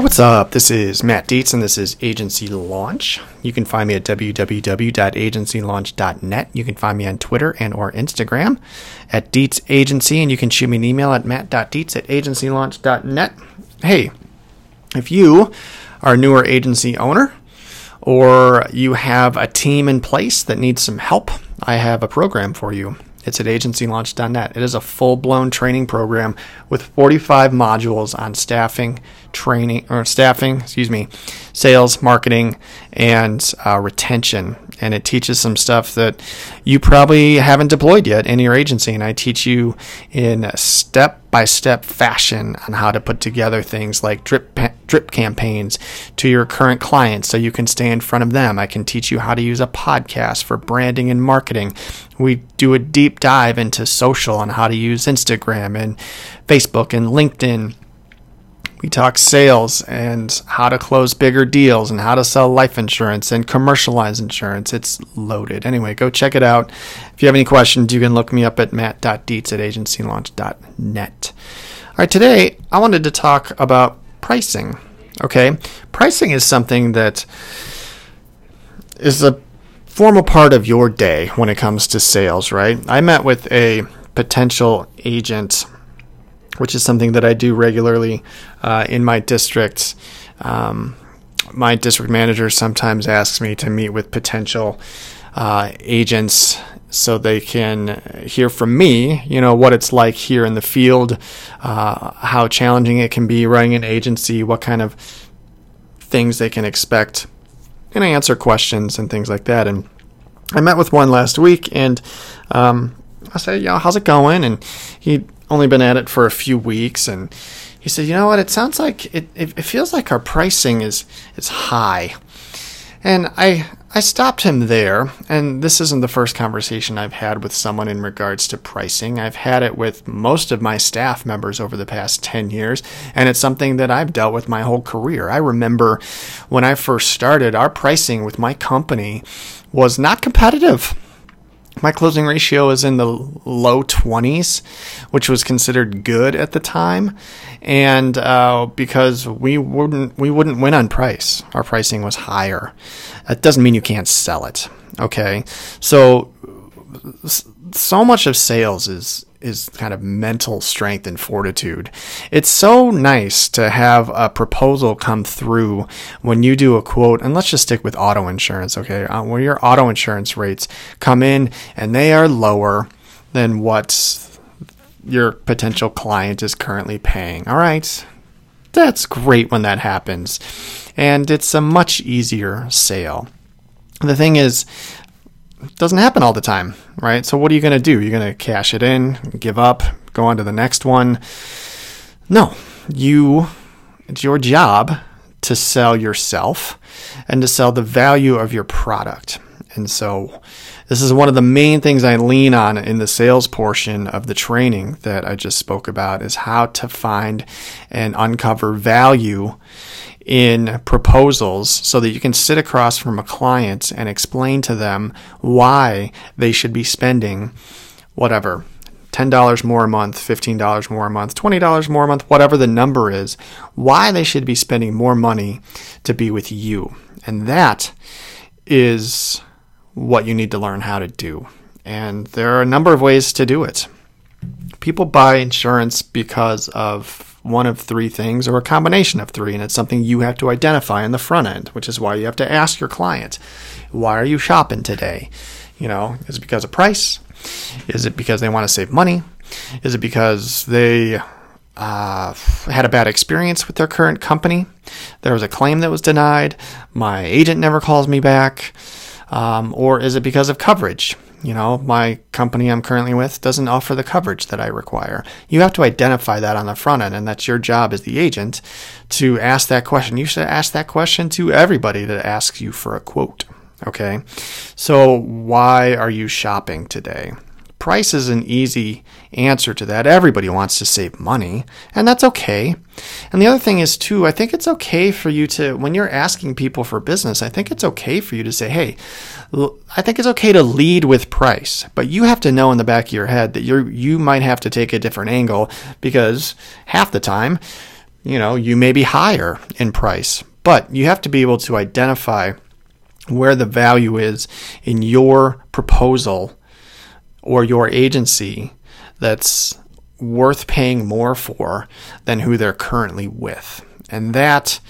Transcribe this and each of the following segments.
what's up? This is Matt Dietz, and this is Agency Launch. You can find me at www.agencylaunch.net. You can find me on Twitter and or Instagram at Dietz Agency, and you can shoot me an email at matt.dietz at agencylaunch.net. Hey, if you are a newer agency owner or you have a team in place that needs some help, I have a program for you. It's at agencylaunch.net. It is a full blown training program with 45 modules on staffing, training, or staffing, excuse me, sales, marketing, and uh, retention. And it teaches some stuff that you probably haven't deployed yet in your agency. And I teach you in step by step fashion on how to put together things like drip drip campaigns to your current clients so you can stay in front of them. I can teach you how to use a podcast for branding and marketing. We do a deep dive into social on how to use Instagram and Facebook and LinkedIn we talk sales and how to close bigger deals and how to sell life insurance and commercialize insurance. It's loaded. Anyway, go check it out. If you have any questions, you can look me up at matt.dietz at agencylaunch.net. All right, today I wanted to talk about pricing. Okay, pricing is something that is a formal part of your day when it comes to sales, right? I met with a potential agent which is something that I do regularly uh, in my district. Um, my district manager sometimes asks me to meet with potential uh, agents so they can hear from me, you know, what it's like here in the field, uh, how challenging it can be running an agency, what kind of things they can expect, and I answer questions and things like that. And I met with one last week, and um, I said, "Yeah, how's it going?" And he only been at it for a few weeks, and he said, "You know what? It sounds like it. It, it feels like our pricing is is high." And I I stopped him there, and this isn't the first conversation I've had with someone in regards to pricing. I've had it with most of my staff members over the past 10 years, and it's something that I've dealt with my whole career. I remember when I first started, our pricing with my company was not competitive my closing ratio is in the low 20s, which was considered good at the time, and uh, because we wouldn't we wouldn't win on price, our pricing was higher. That doesn't mean you can't sell it. Okay, so so much of sales is is kind of mental strength and fortitude. It's so nice to have a proposal come through when you do a quote, and let's just stick with auto insurance, okay? Uh, when your auto insurance rates come in and they are lower than what your potential client is currently paying. All right. That's great when that happens. And it's a much easier sale. The thing is, doesn't happen all the time, right? So what are you going to do? You're going to cash it in, give up, go on to the next one? No, you it's your job to sell yourself and to sell the value of your product. And so this is one of the main things I lean on in the sales portion of the training that I just spoke about is how to find and uncover value in proposals so that you can sit across from a client and explain to them why they should be spending whatever $10 more a month, $15 more a month, $20 more a month, whatever the number is, why they should be spending more money to be with you. And that is what you need to learn how to do. And there are a number of ways to do it. People buy insurance because of one of three things or a combination of three, and it's something you have to identify in the front end, which is why you have to ask your client, why are you shopping today? You know, is it because of price? Is it because they want to save money? Is it because they uh, had a bad experience with their current company? There was a claim that was denied. My agent never calls me back. Um, or is it because of coverage? You know, my company I'm currently with doesn't offer the coverage that I require. You have to identify that on the front end, and that's your job as the agent to ask that question. You should ask that question to everybody that asks you for a quote. Okay, so why are you shopping today? Price is an easy answer to that. Everybody wants to save money, and that's okay. And the other thing is, too, I think it's okay for you to, when you're asking people for business, I think it's okay for you to say, hey, I think it's okay to lead with price, but you have to know in the back of your head that you you might have to take a different angle because half the time you know, you may be higher in price, but you have to be able to identify where the value is in your proposal or your agency that's worth paying more for than who they're currently with. And that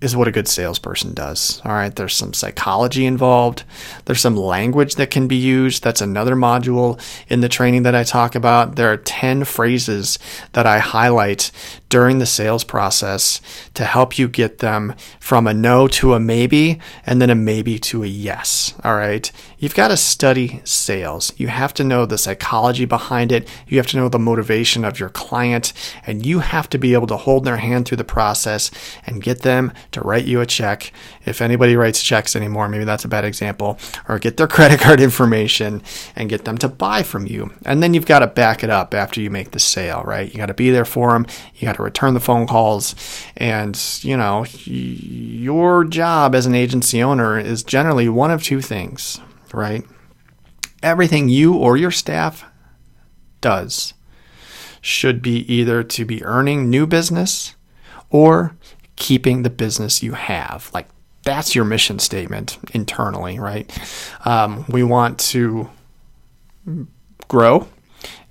is what a good salesperson does. All right, there's some psychology involved. There's some language that can be used. That's another module in the training that I talk about. There are 10 phrases that I highlight during the sales process to help you get them from a no to a maybe and then a maybe to a yes. All right. You've got to study sales. You have to know the psychology behind it. You have to know the motivation of your client and you have to be able to hold their hand through the process and get them to write you a check. If anybody writes checks anymore, maybe that's a bad example, or get their credit card information and get them to buy from you. And then you've got to back it up after you make the sale, right? You got to be there for them. You got to return the phone calls. And, you know, your job as an agency owner is generally one of two things, right? Everything you or your staff does should be either to be earning new business or keeping the business you have. Like that's your mission statement internally, right? Um, we want to grow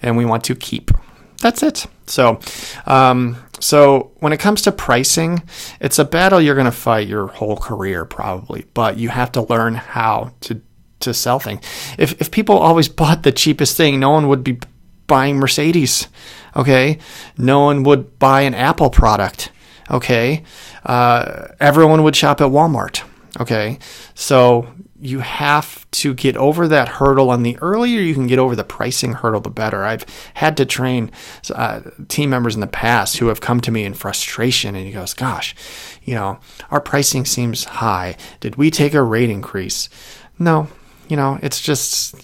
and we want to keep. That's it. So, um, so when it comes to pricing, it's a battle you're going to fight your whole career probably, but you have to learn how to to sell things. If if people always bought the cheapest thing, no one would be buying Mercedes. Okay, no one would buy an Apple product. Okay, uh, everyone would shop at Walmart. Okay, so you have to get over that hurdle, and the earlier you can get over the pricing hurdle, the better. I've had to train uh, team members in the past who have come to me in frustration, and he goes, "Gosh, you know, our pricing seems high. Did we take a rate increase?" No, you know, it's just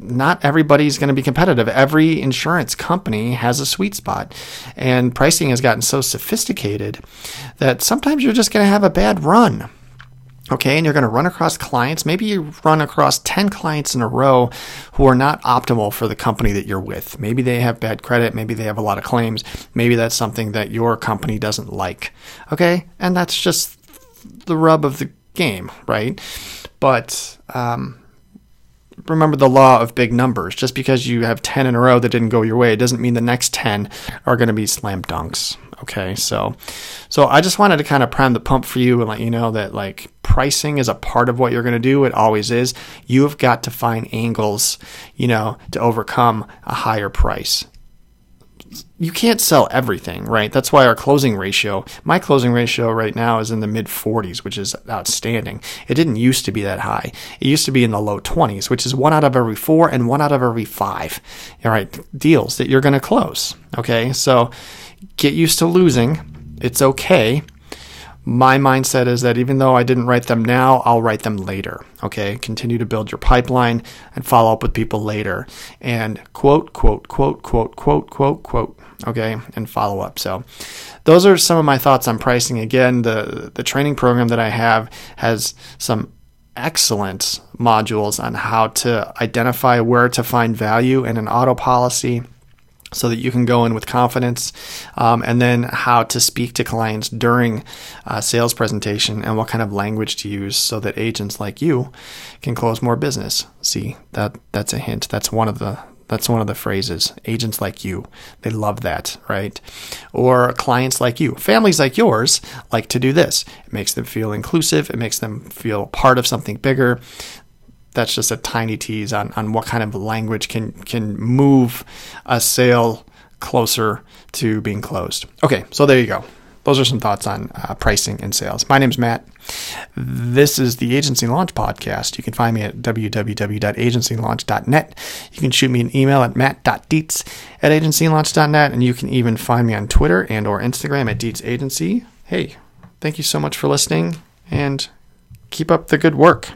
not everybody's going to be competitive. Every insurance company has a sweet spot, and pricing has gotten so sophisticated that sometimes you're just going to have a bad run Okay, and you're going to run across clients. Maybe you run across 10 clients in a row who are not optimal for the company that you're with. Maybe they have bad credit. Maybe they have a lot of claims. Maybe that's something that your company doesn't like. Okay, and that's just the rub of the game, right? But um, remember the law of big numbers. Just because you have 10 in a row that didn't go your way, it doesn't mean the next 10 are going to be slam dunks. Okay, so so I just wanted to kind of prime the pump for you and let you know that like pricing is a part of what you're going to do. It always is. You have got to find angles, you know, to overcome a higher price. You can't sell everything, right? That's why our closing ratio, my closing ratio right now is in the mid 40s, which is outstanding. It didn't used to be that high. It used to be in the low 20s, which is one out of every four and one out of every five, all right, deals that you're going to close. Okay, so get used to losing. It's okay. My mindset is that even though I didn't write them now, I'll write them later. Okay. Continue to build your pipeline and follow up with people later. And quote, quote, quote, quote, quote, quote, quote. Okay. And follow up. So those are some of my thoughts on pricing. Again, the, the training program that I have has some excellent modules on how to identify where to find value in an auto policy so that you can go in with confidence um, and then how to speak to clients during a sales presentation and what kind of language to use so that agents like you can close more business. See that that's a hint. That's one of the that's one of the phrases. Agents like you they love that right? Or clients like you families like yours like to do this. It makes them feel inclusive. It makes them feel part of something bigger that's just a tiny tease on, on what kind of language can can move a sale closer to being closed. Okay, so there you go. Those are some thoughts on uh, pricing and sales. My name's Matt. This is the Agency Launch Podcast. You can find me at www.agencylaunch.net. You can shoot me an email at matt.dietz at agencylaunch.net, and you can even find me on Twitter and or Instagram at Dietz Agency. Hey, thank you so much for listening, and keep up the good work.